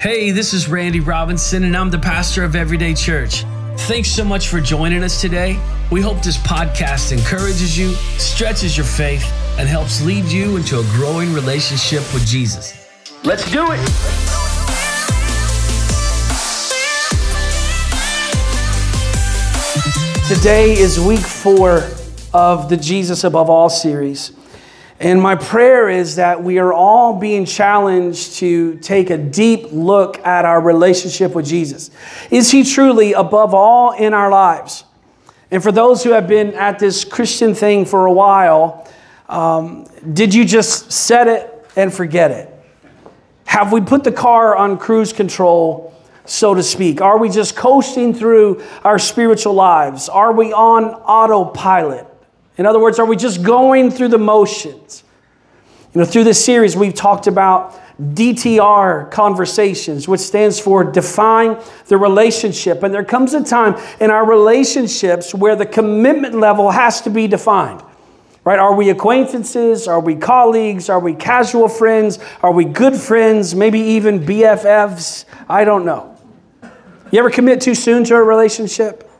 Hey, this is Randy Robinson, and I'm the pastor of Everyday Church. Thanks so much for joining us today. We hope this podcast encourages you, stretches your faith, and helps lead you into a growing relationship with Jesus. Let's do it. Today is week four of the Jesus Above All series. And my prayer is that we are all being challenged to take a deep look at our relationship with Jesus. Is he truly above all in our lives? And for those who have been at this Christian thing for a while, um, did you just set it and forget it? Have we put the car on cruise control, so to speak? Are we just coasting through our spiritual lives? Are we on autopilot? In other words, are we just going through the motions? You know, through this series, we've talked about DTR conversations, which stands for define the relationship. And there comes a time in our relationships where the commitment level has to be defined. Right? Are we acquaintances? Are we colleagues? Are we casual friends? Are we good friends? Maybe even BFFs? I don't know. You ever commit too soon to a relationship?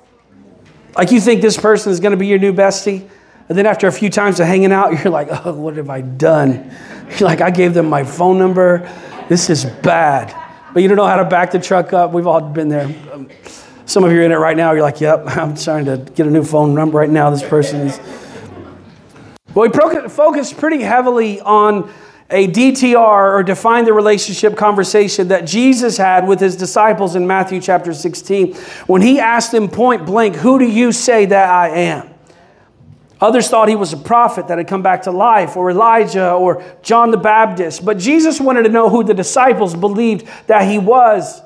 Like you think this person is going to be your new bestie? And then after a few times of hanging out, you're like, oh, what have I done? You're like, I gave them my phone number. This is bad. But you don't know how to back the truck up. We've all been there. Um, some of you are in it right now. You're like, yep, I'm trying to get a new phone number right now. This person is. Well, we focused pretty heavily on a DTR or define the relationship conversation that Jesus had with his disciples in Matthew chapter 16 when he asked them point blank, Who do you say that I am? Others thought he was a prophet that had come back to life, or Elijah, or John the Baptist. But Jesus wanted to know who the disciples believed that he was.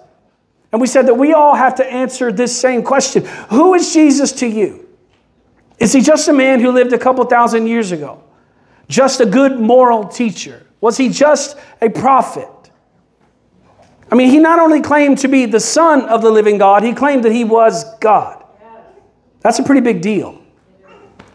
And we said that we all have to answer this same question Who is Jesus to you? Is he just a man who lived a couple thousand years ago? Just a good moral teacher? Was he just a prophet? I mean, he not only claimed to be the son of the living God, he claimed that he was God. That's a pretty big deal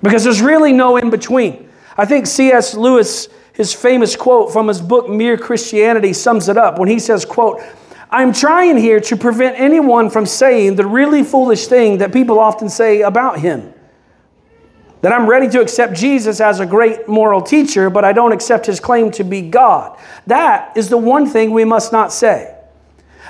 because there's really no in between. I think C.S. Lewis, his famous quote from his book Mere Christianity, sums it up when he says, quote, I'm trying here to prevent anyone from saying the really foolish thing that people often say about him. That I'm ready to accept Jesus as a great moral teacher, but I don't accept his claim to be God. That is the one thing we must not say.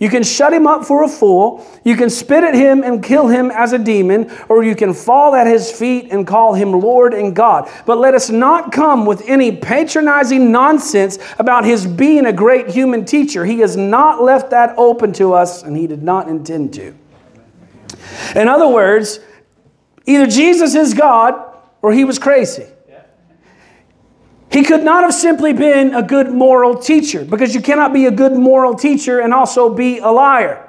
You can shut him up for a fool, you can spit at him and kill him as a demon, or you can fall at his feet and call him Lord and God. But let us not come with any patronizing nonsense about his being a great human teacher. He has not left that open to us, and he did not intend to. In other words, either Jesus is God or he was crazy. He could not have simply been a good moral teacher because you cannot be a good moral teacher and also be a liar.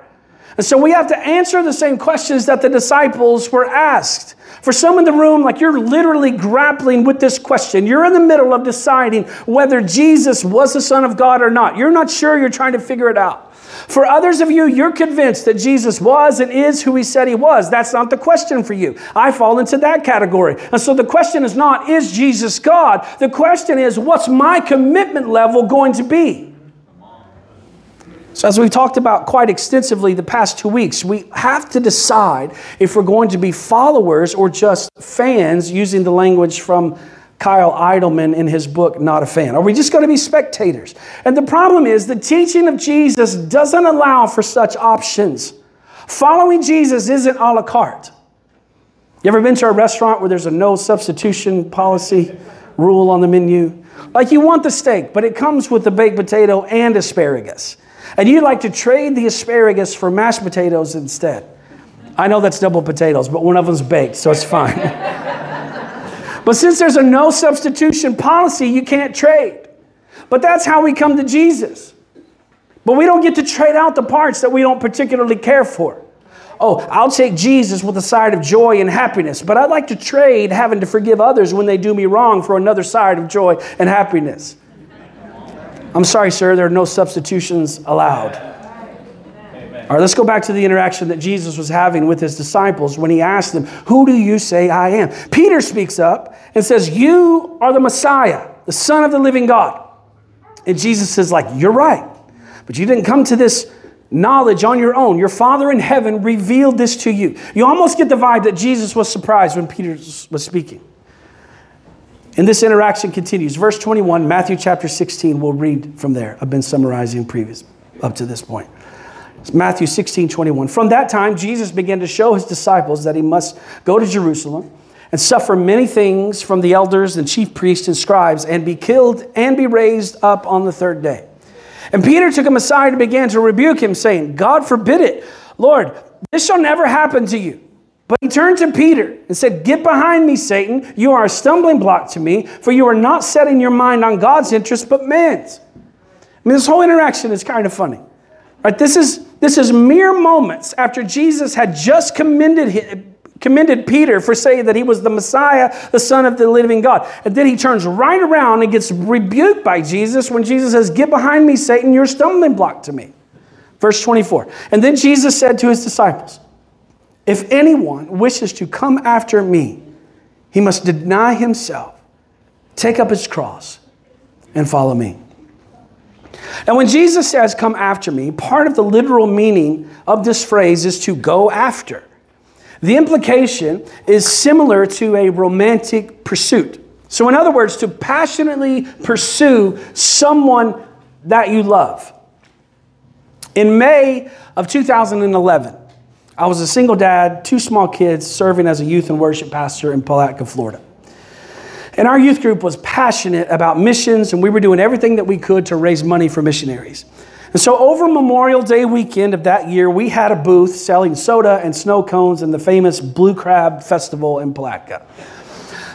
And so we have to answer the same questions that the disciples were asked. For some in the room, like you're literally grappling with this question. You're in the middle of deciding whether Jesus was the Son of God or not. You're not sure, you're trying to figure it out. For others of you, you're convinced that Jesus was and is who he said he was. That's not the question for you. I fall into that category. And so the question is not, is Jesus God? The question is, what's my commitment level going to be? So, as we've talked about quite extensively the past two weeks, we have to decide if we're going to be followers or just fans, using the language from Kyle Idleman in his book, Not a Fan? Are we just going to be spectators? And the problem is, the teaching of Jesus doesn't allow for such options. Following Jesus isn't a la carte. You ever been to a restaurant where there's a no substitution policy rule on the menu? Like you want the steak, but it comes with the baked potato and asparagus. And you'd like to trade the asparagus for mashed potatoes instead. I know that's double potatoes, but one of them's baked, so it's fine. But since there's a no substitution policy, you can't trade. But that's how we come to Jesus. But we don't get to trade out the parts that we don't particularly care for. oh, I'll take Jesus with a side of joy and happiness, but I'd like to trade having to forgive others when they do me wrong for another side of joy and happiness. I'm sorry, sir, there are no substitutions allowed. All right, let's go back to the interaction that Jesus was having with his disciples when he asked them, Who do you say I am? Peter speaks up and says, You are the Messiah, the Son of the living God. And Jesus says, like, you're right. But you didn't come to this knowledge on your own. Your Father in heaven revealed this to you. You almost get the vibe that Jesus was surprised when Peter was speaking. And this interaction continues. Verse 21, Matthew chapter 16, we'll read from there. I've been summarizing previous up to this point. It's Matthew 16, 21. From that time, Jesus began to show his disciples that he must go to Jerusalem and suffer many things from the elders and chief priests and scribes and be killed and be raised up on the third day. And Peter took him aside and began to rebuke him, saying, God forbid it. Lord, this shall never happen to you. But he turned to Peter and said, Get behind me, Satan. You are a stumbling block to me, for you are not setting your mind on God's interest, but man's. I mean, this whole interaction is kind of funny. Right? This is, this is mere moments after Jesus had just commended him, commended Peter for saying that he was the Messiah, the Son of the living God. And then he turns right around and gets rebuked by Jesus when Jesus says, Get behind me, Satan, you're a stumbling block to me. Verse 24. And then Jesus said to his disciples, If anyone wishes to come after me, he must deny himself, take up his cross, and follow me. And when Jesus says, Come after me, part of the literal meaning of this phrase is to go after. The implication is similar to a romantic pursuit. So, in other words, to passionately pursue someone that you love. In May of 2011, I was a single dad, two small kids, serving as a youth and worship pastor in Palatka, Florida. And our youth group was passionate about missions, and we were doing everything that we could to raise money for missionaries. And so, over Memorial Day weekend of that year, we had a booth selling soda and snow cones in the famous Blue Crab Festival in Palatka.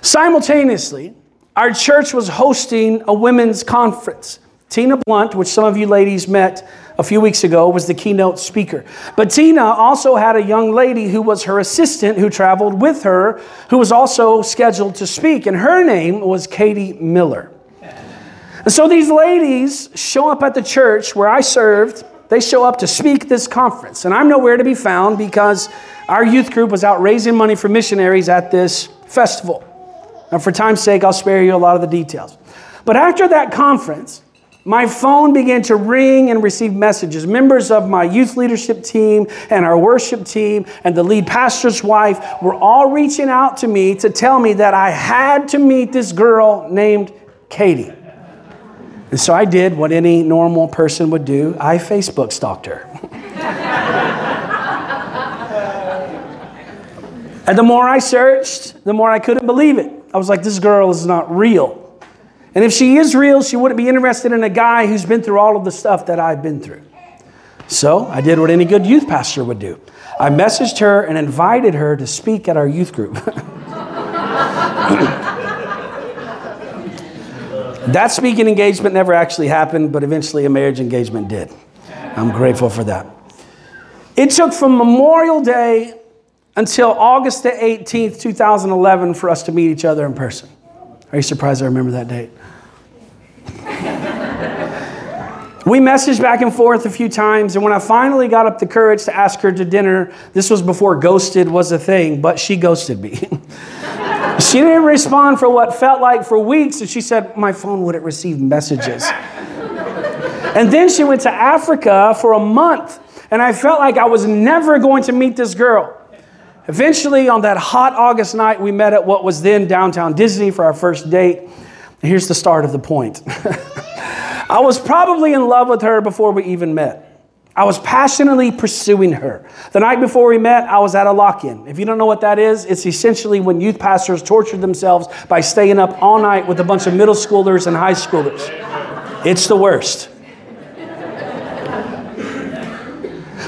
Simultaneously, our church was hosting a women's conference. Tina Blunt, which some of you ladies met a few weeks ago, was the keynote speaker. But Tina also had a young lady who was her assistant who traveled with her, who was also scheduled to speak, and her name was Katie Miller. And so these ladies show up at the church where I served. They show up to speak this conference. And I'm nowhere to be found because our youth group was out raising money for missionaries at this festival. And for time's sake, I'll spare you a lot of the details. But after that conference, my phone began to ring and receive messages. Members of my youth leadership team and our worship team and the lead pastor's wife were all reaching out to me to tell me that I had to meet this girl named Katie. And so I did what any normal person would do I Facebook stalked her. and the more I searched, the more I couldn't believe it. I was like, this girl is not real. And if she is real, she wouldn't be interested in a guy who's been through all of the stuff that I've been through. So I did what any good youth pastor would do I messaged her and invited her to speak at our youth group. That speaking engagement never actually happened, but eventually a marriage engagement did. I'm grateful for that. It took from Memorial Day until August the 18th, 2011, for us to meet each other in person. Are you surprised I remember that date? We messaged back and forth a few times, and when I finally got up the courage to ask her to dinner, this was before ghosted was a thing, but she ghosted me. She didn't respond for what felt like for weeks, and she said, My phone wouldn't receive messages. and then she went to Africa for a month, and I felt like I was never going to meet this girl. Eventually, on that hot August night, we met at what was then downtown Disney for our first date. And here's the start of the point I was probably in love with her before we even met. I was passionately pursuing her. The night before we met, I was at a lock in. If you don't know what that is, it's essentially when youth pastors torture themselves by staying up all night with a bunch of middle schoolers and high schoolers. It's the worst.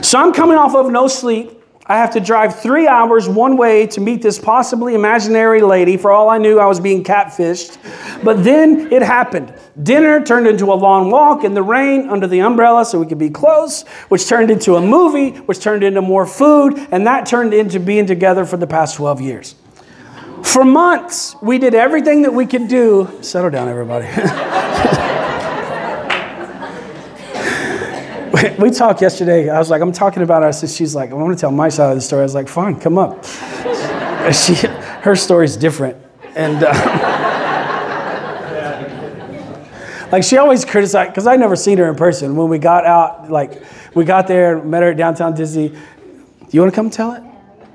So I'm coming off of no sleep. I have to drive three hours one way to meet this possibly imaginary lady. For all I knew, I was being catfished. But then it happened. Dinner turned into a long walk in the rain under the umbrella so we could be close, which turned into a movie, which turned into more food, and that turned into being together for the past 12 years. For months, we did everything that we could do. Settle down, everybody. we talked yesterday. I was like, I'm talking about us. And she's like, I want to tell my side of the story. I was like, fine, come up. she, her story's different. And uh, like she always criticized, because I never seen her in person. When we got out, like we got there, met her at downtown Disney. Do you want to come tell it?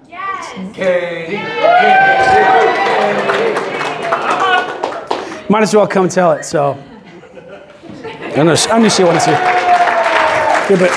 Yes. Okay. Might as well come tell it. So I know, I knew she wanted to. Yeah, but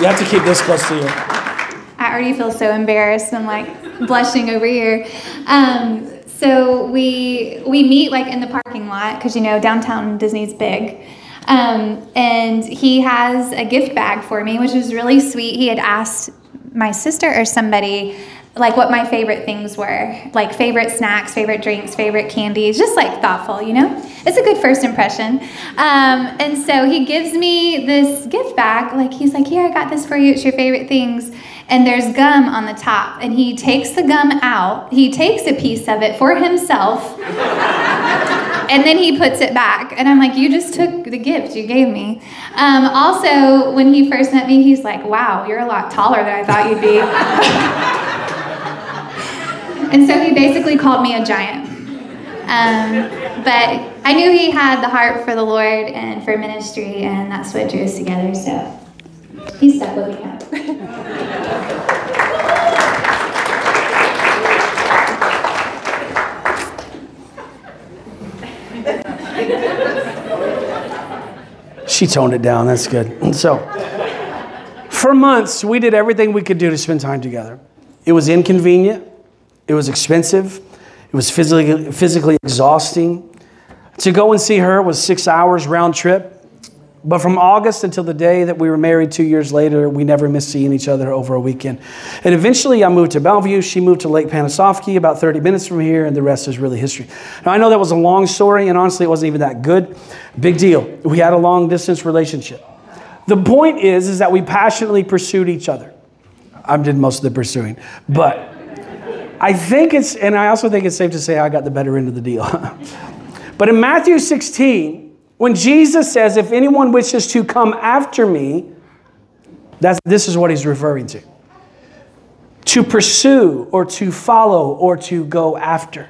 you have to keep this close to you. I already feel so embarrassed. I'm like blushing over here. Um, so we we meet like in the parking lot because you know downtown Disney's big. Um, and he has a gift bag for me, which was really sweet. He had asked my sister or somebody like what my favorite things were. Like favorite snacks favorite drinks favorite candies just like thoughtful you know? It's a good first impression. Um, and so he gives me this gift bag. Like he's like here i got this for you. It's your favorite things. And there's gum on the top. And he takes the gum out. He takes a piece of it for himself. And then he puts it back. And i'm like you just took the gift you gave me. Um, also when he first met me he's like wow you're a lot taller than i thought you'd be And so he basically called me a giant. Um, but I knew he had the heart for the Lord and for ministry, and that's what drew us together. So he stuck with me out. she toned it down. That's good. So, for months, we did everything we could do to spend time together. It was inconvenient. It was expensive. It was physically, physically exhausting. To go and see her was six hours round trip. But from August until the day that we were married two years later, we never missed seeing each other over a weekend. And eventually I moved to Belleview. She moved to Lake Panasoffkee, about 30 minutes from here, and the rest is really history. Now, I know that was a long story, and honestly, it wasn't even that good. Big deal. We had a long distance relationship. The point is, is that we passionately pursued each other. I did most of the pursuing, but I think it's, and I also think it's safe to say I got the better end of the deal. but in Matthew 16, when Jesus says, If anyone wishes to come after me, that's, this is what he's referring to. To pursue or to follow or to go after.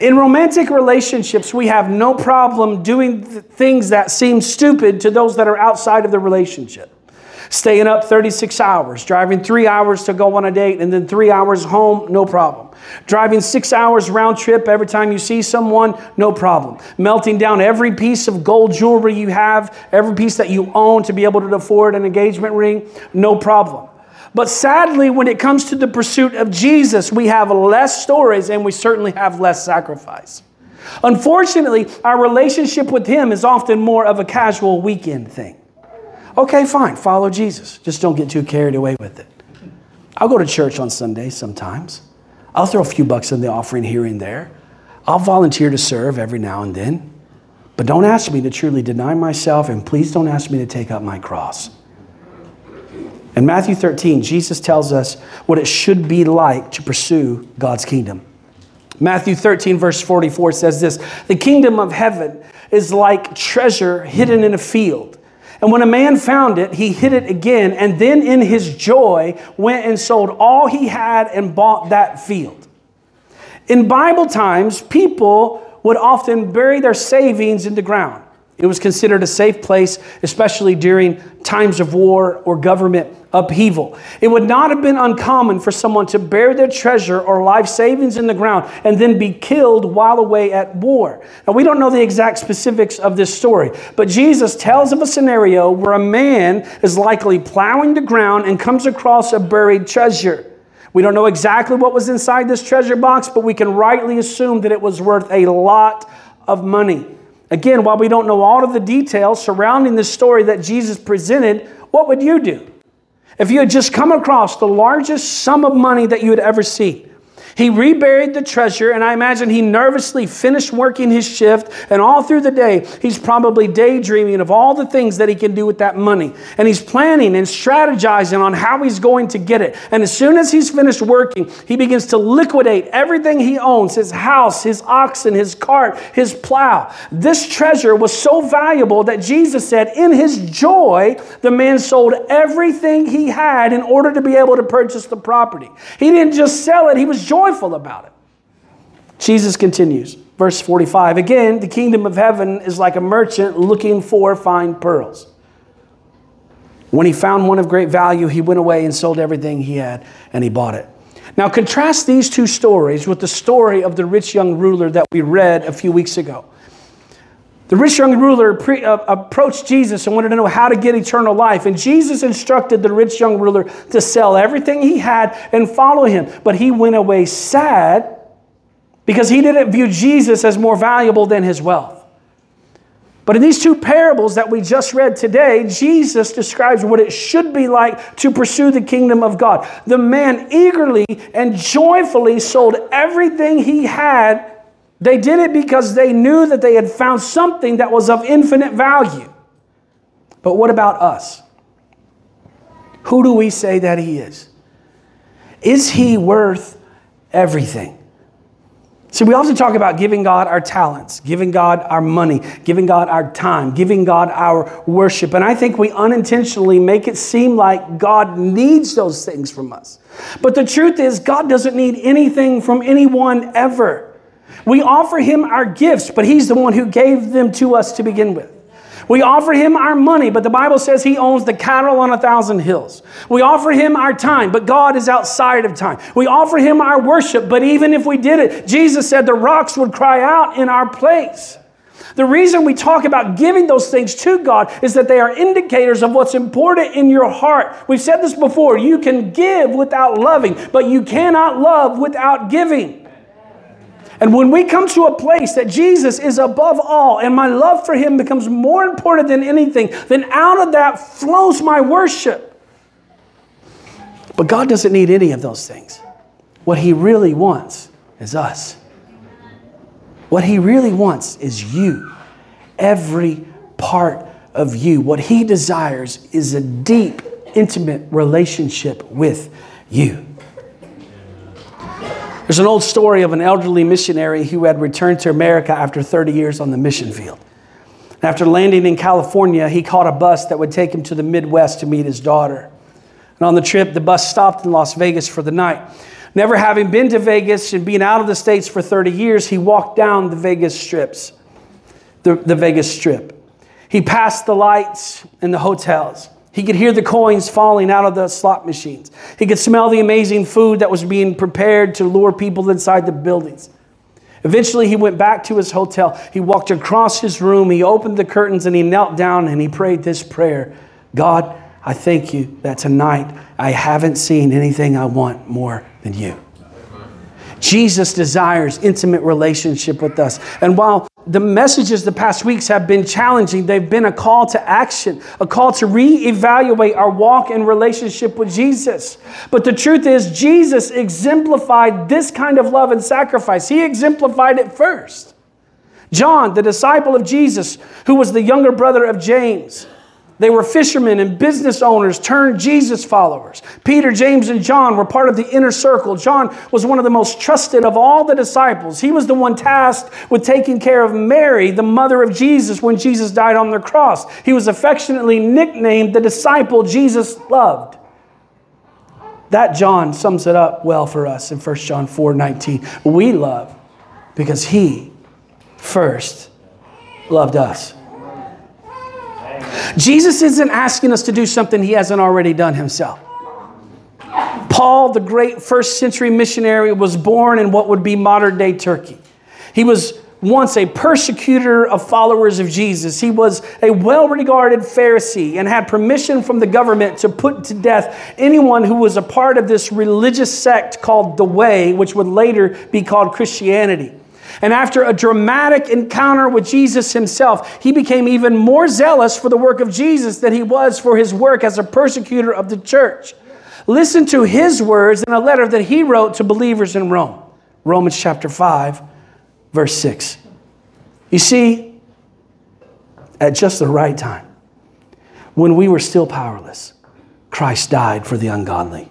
In romantic relationships, we have no problem doing things that seem stupid to those that are outside of the relationship. Staying up 36 hours, driving three hours to go on a date, and then three hours home, no problem. Driving six hours round trip every time you see someone, no problem. Melting down every piece of gold jewelry you have, every piece that you own to be able to afford an engagement ring, no problem. But sadly, when it comes to the pursuit of Jesus, we have less stories and we certainly have less sacrifice. Unfortunately, our relationship with Him is often more of a casual weekend thing. Okay, fine, follow Jesus. Just don't get too carried away with it. I'll go to church on Sundays sometimes. I'll throw a few bucks in the offering here and there. I'll volunteer to serve every now and then. But don't ask me to truly deny myself, and please don't ask me to take up my cross. In Matthew 13, Jesus tells us what it should be like to pursue God's kingdom. Matthew 13, verse 44 says this The kingdom of heaven is like treasure hidden in a field and when a man found it, he hid it again, and then in his joy went and sold all he had and bought that field. In Bible times, people would often bury their savings in the ground. It was considered a safe place, especially during times of war or government upheaval. It would not have been uncommon for someone to bury their treasure or life savings in the ground and then be killed while away at war. Now, we don't know the exact specifics of this story, but Jesus tells of a scenario where a man is likely plowing the ground and comes across a buried treasure. We don't know exactly what was inside this treasure box, but we can rightly assume that it was worth a lot of money. Again, while we don't know all of the details surrounding the story that Jesus presented, what would you do? if you had just come across the largest sum of money that you had ever seen. He reburied the treasure, and I imagine he nervously finished working his shift. And all through the day, he's probably daydreaming of all the things that he can do with that money. And he's planning and strategizing on how he's going to get it. And as soon as he's finished working, he begins to liquidate everything he owns his house, his oxen, his cart, his plow. This treasure was so valuable that Jesus said, in his joy, the man sold everything he had in order to be able to purchase the property. He didn't just sell it, he was joyful joyful about it. Jesus continues, verse 45. Again, the kingdom of heaven is like a merchant looking for fine pearls. When he found one of great value, he went away and sold everything he had and he bought it. Now, contrast these two stories with the story of the rich young ruler that we read a few weeks ago. The rich young ruler pre, uh, approached Jesus and wanted to know how to get eternal life. And Jesus instructed the rich young ruler to sell everything he had and follow him. But he went away sad because he didn't view Jesus as more valuable than his wealth. But in these two parables that we just read today, Jesus describes what it should be like to pursue the kingdom of God. The man eagerly and joyfully sold everything he had they did it because they knew that they had found something that was of infinite value. But what about us? Who do we say that He is? Is He worth everything? See, we often talk about giving God our talents, giving God our money, giving God our time, giving God our worship. And I think we unintentionally make it seem like God needs those things from us. But the truth is, God doesn't need anything from anyone ever. We offer him our gifts, but he's the one who gave them to us to begin with. We offer him our money, but the Bible says he owns the cattle on a thousand hills. We offer him our time, but God is outside of time. We offer him our worship, but even if we did it, Jesus said the rocks would cry out in our place. The reason we talk about giving those things to God is that they are indicators of what's important in your heart. We've said this before you can give without loving, but you cannot love without giving. And when we come to a place that Jesus is above all and my love for him becomes more important than anything, then out of that flows my worship. But God doesn't need any of those things. What he really wants is us. What he really wants is you, every part of you. What he desires is a deep, intimate relationship with you. There's an old story of an elderly missionary who had returned to America after 30 years on the mission field. After landing in California, he caught a bus that would take him to the Midwest to meet his daughter. And on the trip, the bus stopped in Las Vegas for the night. Never having been to Vegas and being out of the States for 30 years, he walked down the Vegas strips, the, the Vegas strip. He passed the lights and the hotels. He could hear the coins falling out of the slot machines. He could smell the amazing food that was being prepared to lure people inside the buildings. Eventually, he went back to his hotel. He walked across his room. He opened the curtains and he knelt down and he prayed this prayer God, I thank you that tonight I haven't seen anything I want more than you. Jesus desires intimate relationship with us. And while the messages the past weeks have been challenging. They've been a call to action, a call to reevaluate our walk and relationship with Jesus. But the truth is, Jesus exemplified this kind of love and sacrifice. He exemplified it first. John, the disciple of Jesus, who was the younger brother of James, they were fishermen and business owners turned Jesus followers. Peter, James, and John were part of the inner circle. John was one of the most trusted of all the disciples. He was the one tasked with taking care of Mary, the mother of Jesus, when Jesus died on the cross. He was affectionately nicknamed the disciple Jesus loved. That John sums it up well for us in 1 John 4 19. We love because he first loved us. Jesus isn't asking us to do something he hasn't already done himself. Paul, the great first century missionary, was born in what would be modern day Turkey. He was once a persecutor of followers of Jesus. He was a well regarded Pharisee and had permission from the government to put to death anyone who was a part of this religious sect called the Way, which would later be called Christianity. And after a dramatic encounter with Jesus himself, he became even more zealous for the work of Jesus than he was for his work as a persecutor of the church. Listen to his words in a letter that he wrote to believers in Rome. Romans chapter 5, verse 6. You see, at just the right time, when we were still powerless, Christ died for the ungodly.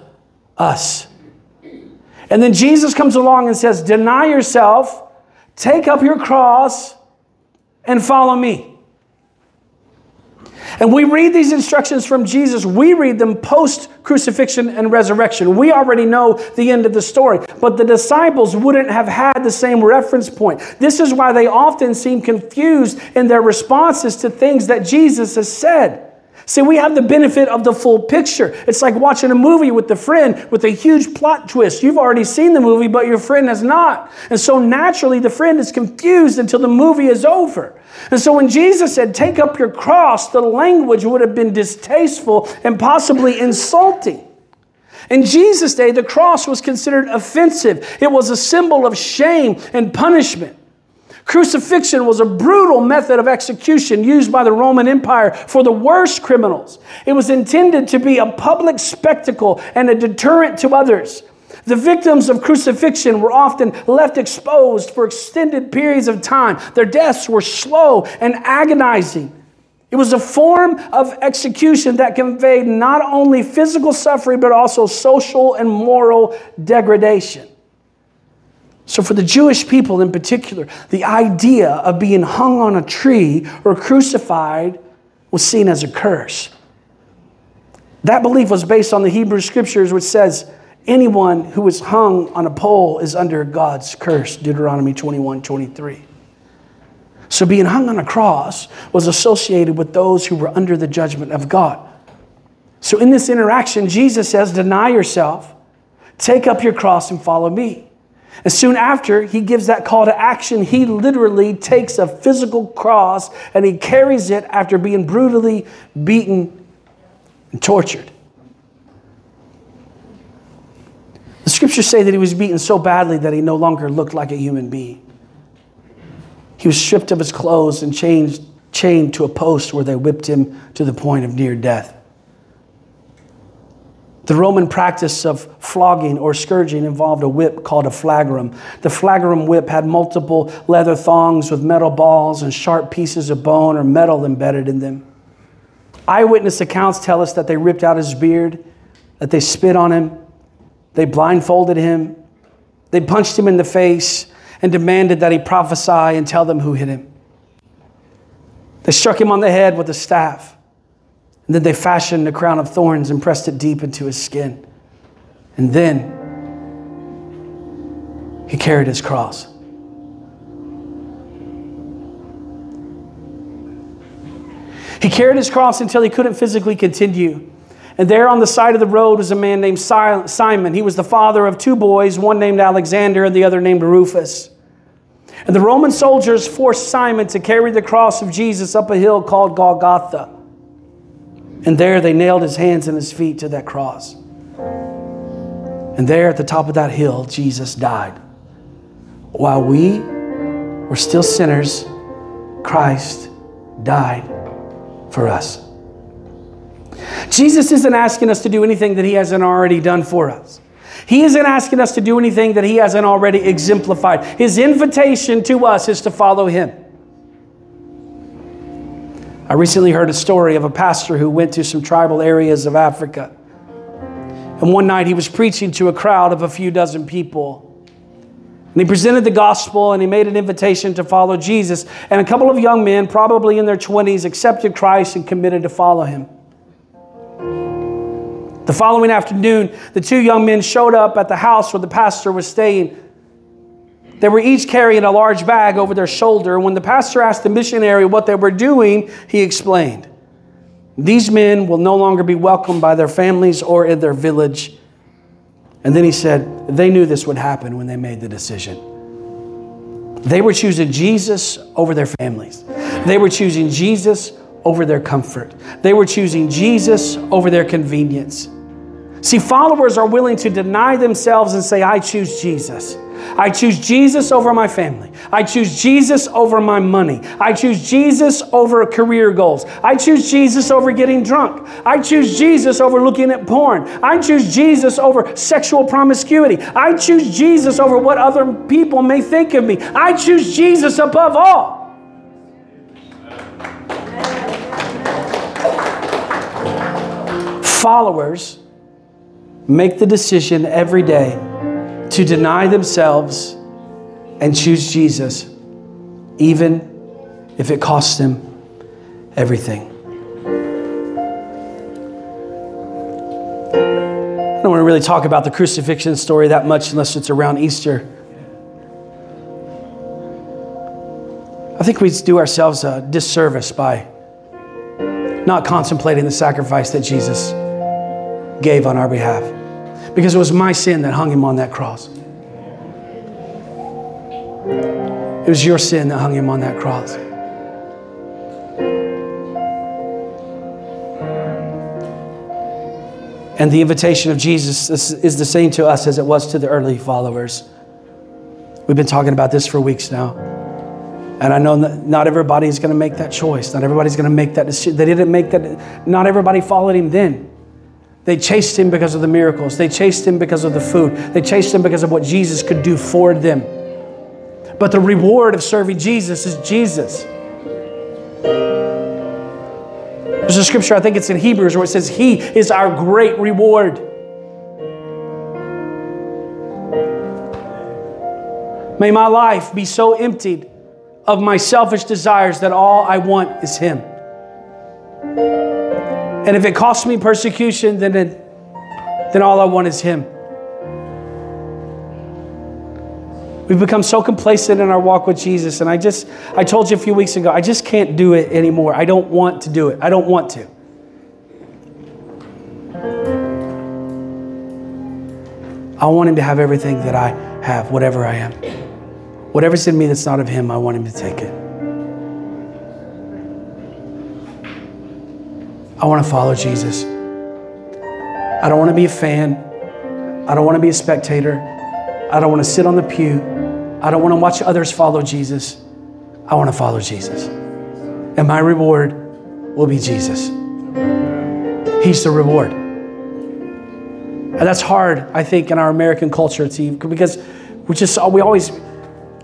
us. And then Jesus comes along and says, Deny yourself, take up your cross, and follow me. And we read these instructions from Jesus, we read them post crucifixion and resurrection. We already know the end of the story, but the disciples wouldn't have had the same reference point. This is why they often seem confused in their responses to things that Jesus has said. See, we have the benefit of the full picture. It's like watching a movie with a friend with a huge plot twist. You've already seen the movie, but your friend has not. And so naturally, the friend is confused until the movie is over. And so when Jesus said, Take up your cross, the language would have been distasteful and possibly insulting. In Jesus' day, the cross was considered offensive, it was a symbol of shame and punishment. Crucifixion was a brutal method of execution used by the Roman Empire for the worst criminals. It was intended to be a public spectacle and a deterrent to others. The victims of crucifixion were often left exposed for extended periods of time. Their deaths were slow and agonizing. It was a form of execution that conveyed not only physical suffering, but also social and moral degradation. So, for the Jewish people in particular, the idea of being hung on a tree or crucified was seen as a curse. That belief was based on the Hebrew scriptures, which says, Anyone who is hung on a pole is under God's curse, Deuteronomy 21 23. So, being hung on a cross was associated with those who were under the judgment of God. So, in this interaction, Jesus says, Deny yourself, take up your cross, and follow me. And soon after he gives that call to action, he literally takes a physical cross and he carries it after being brutally beaten and tortured. The scriptures say that he was beaten so badly that he no longer looked like a human being. He was stripped of his clothes and changed, chained to a post where they whipped him to the point of near death. The Roman practice of flogging or scourging involved a whip called a flagrum. The flagrum whip had multiple leather thongs with metal balls and sharp pieces of bone or metal embedded in them. Eyewitness accounts tell us that they ripped out his beard, that they spit on him, they blindfolded him, they punched him in the face, and demanded that he prophesy and tell them who hit him. They struck him on the head with a staff. And then they fashioned a crown of thorns and pressed it deep into his skin. And then he carried his cross. He carried his cross until he couldn't physically continue. And there on the side of the road was a man named Simon. He was the father of two boys, one named Alexander and the other named Rufus. And the Roman soldiers forced Simon to carry the cross of Jesus up a hill called Golgotha. And there they nailed his hands and his feet to that cross. And there at the top of that hill, Jesus died. While we were still sinners, Christ died for us. Jesus isn't asking us to do anything that he hasn't already done for us. He isn't asking us to do anything that he hasn't already exemplified. His invitation to us is to follow him. I recently heard a story of a pastor who went to some tribal areas of Africa. And one night he was preaching to a crowd of a few dozen people. And he presented the gospel and he made an invitation to follow Jesus. And a couple of young men, probably in their 20s, accepted Christ and committed to follow him. The following afternoon, the two young men showed up at the house where the pastor was staying. They were each carrying a large bag over their shoulder. When the pastor asked the missionary what they were doing, he explained These men will no longer be welcomed by their families or in their village. And then he said, They knew this would happen when they made the decision. They were choosing Jesus over their families. They were choosing Jesus over their comfort. They were choosing Jesus over their convenience. See, followers are willing to deny themselves and say, I choose Jesus. I choose Jesus over my family. I choose Jesus over my money. I choose Jesus over career goals. I choose Jesus over getting drunk. I choose Jesus over looking at porn. I choose Jesus over sexual promiscuity. I choose Jesus over what other people may think of me. I choose Jesus above all. Followers make the decision every day to deny themselves and choose Jesus, even if it costs them everything. I don't want to really talk about the crucifixion story that much unless it's around Easter. I think we do ourselves a disservice by not contemplating the sacrifice that Jesus gave on our behalf because it was my sin that hung him on that cross. It was your sin that hung him on that cross. And the invitation of Jesus is the same to us as it was to the early followers. We've been talking about this for weeks now. And I know not everybody's going to make that choice. Not everybody's going to make that decision. They didn't make that. Not everybody followed him then. They chased him because of the miracles. They chased him because of the food. They chased him because of what Jesus could do for them. But the reward of serving Jesus is Jesus. There's a scripture, I think it's in Hebrews, where it says, He is our great reward. May my life be so emptied of my selfish desires that all I want is Him. And if it costs me persecution, then, it, then all I want is Him. We've become so complacent in our walk with Jesus. And I just, I told you a few weeks ago, I just can't do it anymore. I don't want to do it. I don't want to. I want Him to have everything that I have, whatever I am. Whatever's in me that's not of Him, I want Him to take it. I want to follow Jesus. I don't want to be a fan. I don't want to be a spectator. I don't want to sit on the pew. I don't want to watch others follow Jesus. I want to follow Jesus. And my reward will be Jesus. He's the reward. And that's hard, I think, in our American culture, to, because we just, we always,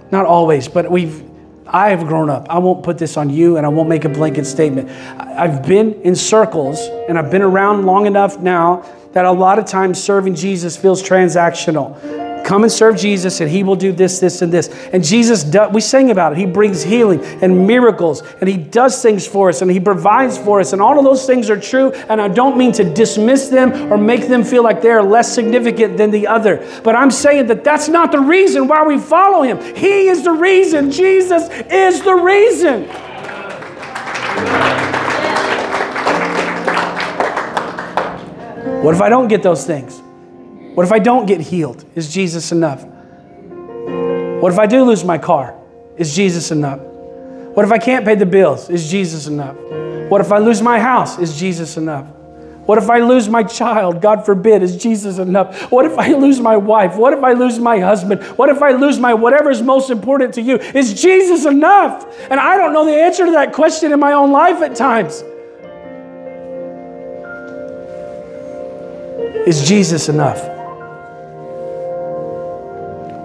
not always, but we've, I have grown up. I won't put this on you and I won't make a blanket statement. I've been in circles and I've been around long enough now that a lot of times serving Jesus feels transactional. Come and serve Jesus, and He will do this, this, and this. And Jesus, does, we sing about it. He brings healing and miracles, and He does things for us, and He provides for us. And all of those things are true. And I don't mean to dismiss them or make them feel like they are less significant than the other. But I'm saying that that's not the reason why we follow Him. He is the reason. Jesus is the reason. What if I don't get those things? What if I don't get healed? Is Jesus enough? What if I do lose my car? Is Jesus enough? What if I can't pay the bills? Is Jesus enough? What if I lose my house? Is Jesus enough? What if I lose my child? God forbid, is Jesus enough? What if I lose my wife? What if I lose my husband? What if I lose my whatever is most important to you? Is Jesus enough? And I don't know the answer to that question in my own life at times. Is Jesus enough?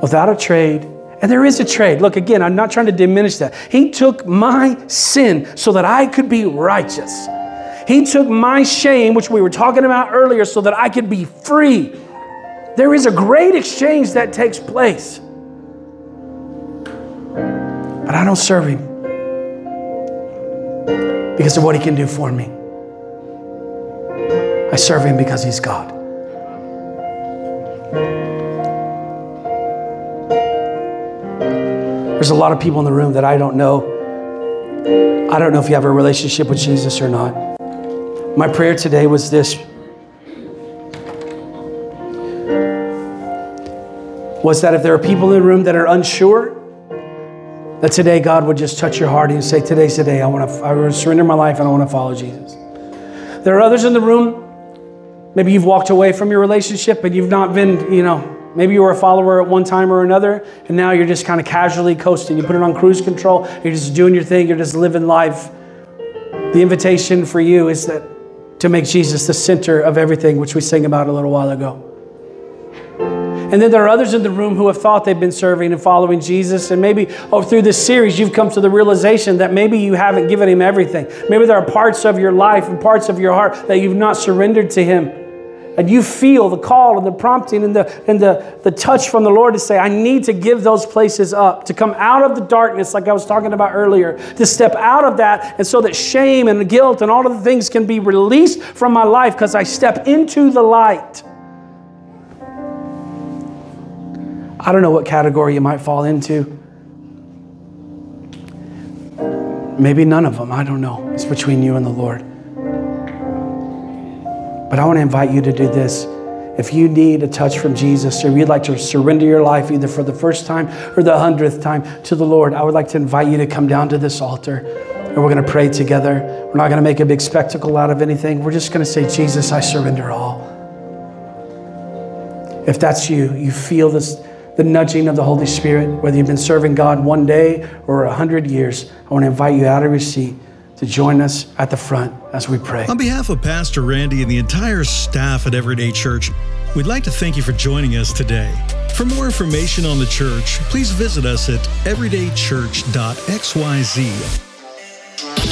Without a trade. And there is a trade. Look, again, I'm not trying to diminish that. He took my sin so that I could be righteous. He took my shame, which we were talking about earlier, so that I could be free. There is a great exchange that takes place. But I don't serve him because of what he can do for me. I serve him because he's God. There's a lot of people in the room that I don't know. I don't know if you have a relationship with Jesus or not. My prayer today was this was that if there are people in the room that are unsure, that today God would just touch your heart and say, Today's the day I want to, I want to surrender my life and I want to follow Jesus. There are others in the room, maybe you've walked away from your relationship and you've not been, you know, maybe you were a follower at one time or another, and now you're just kind of casually coasting. You put it on cruise control, you're just doing your thing, you're just living life. The invitation for you is that to make Jesus the center of everything, which we sang about a little while ago. And then there are others in the room who have thought they've been serving and following Jesus. And maybe oh, through this series, you've come to the realization that maybe you haven't given him everything. Maybe there are parts of your life and parts of your heart that you've not surrendered to him. And you feel the call and the prompting and, the, and the, the touch from the Lord to say, I need to give those places up, to come out of the darkness, like I was talking about earlier, to step out of that, and so that shame and guilt and all of the things can be released from my life because I step into the light. I don't know what category you might fall into. Maybe none of them. I don't know. It's between you and the Lord. But I want to invite you to do this. If you need a touch from Jesus or you'd like to surrender your life either for the first time or the hundredth time to the Lord, I would like to invite you to come down to this altar and we're going to pray together. We're not going to make a big spectacle out of anything. We're just going to say, Jesus, I surrender all. If that's you, you feel this the nudging of the Holy Spirit, whether you've been serving God one day or a hundred years, I want to invite you out of your seat to join us at the front as we pray. On behalf of Pastor Randy and the entire staff at Everyday Church, we'd like to thank you for joining us today. For more information on the church, please visit us at everydaychurch.xyz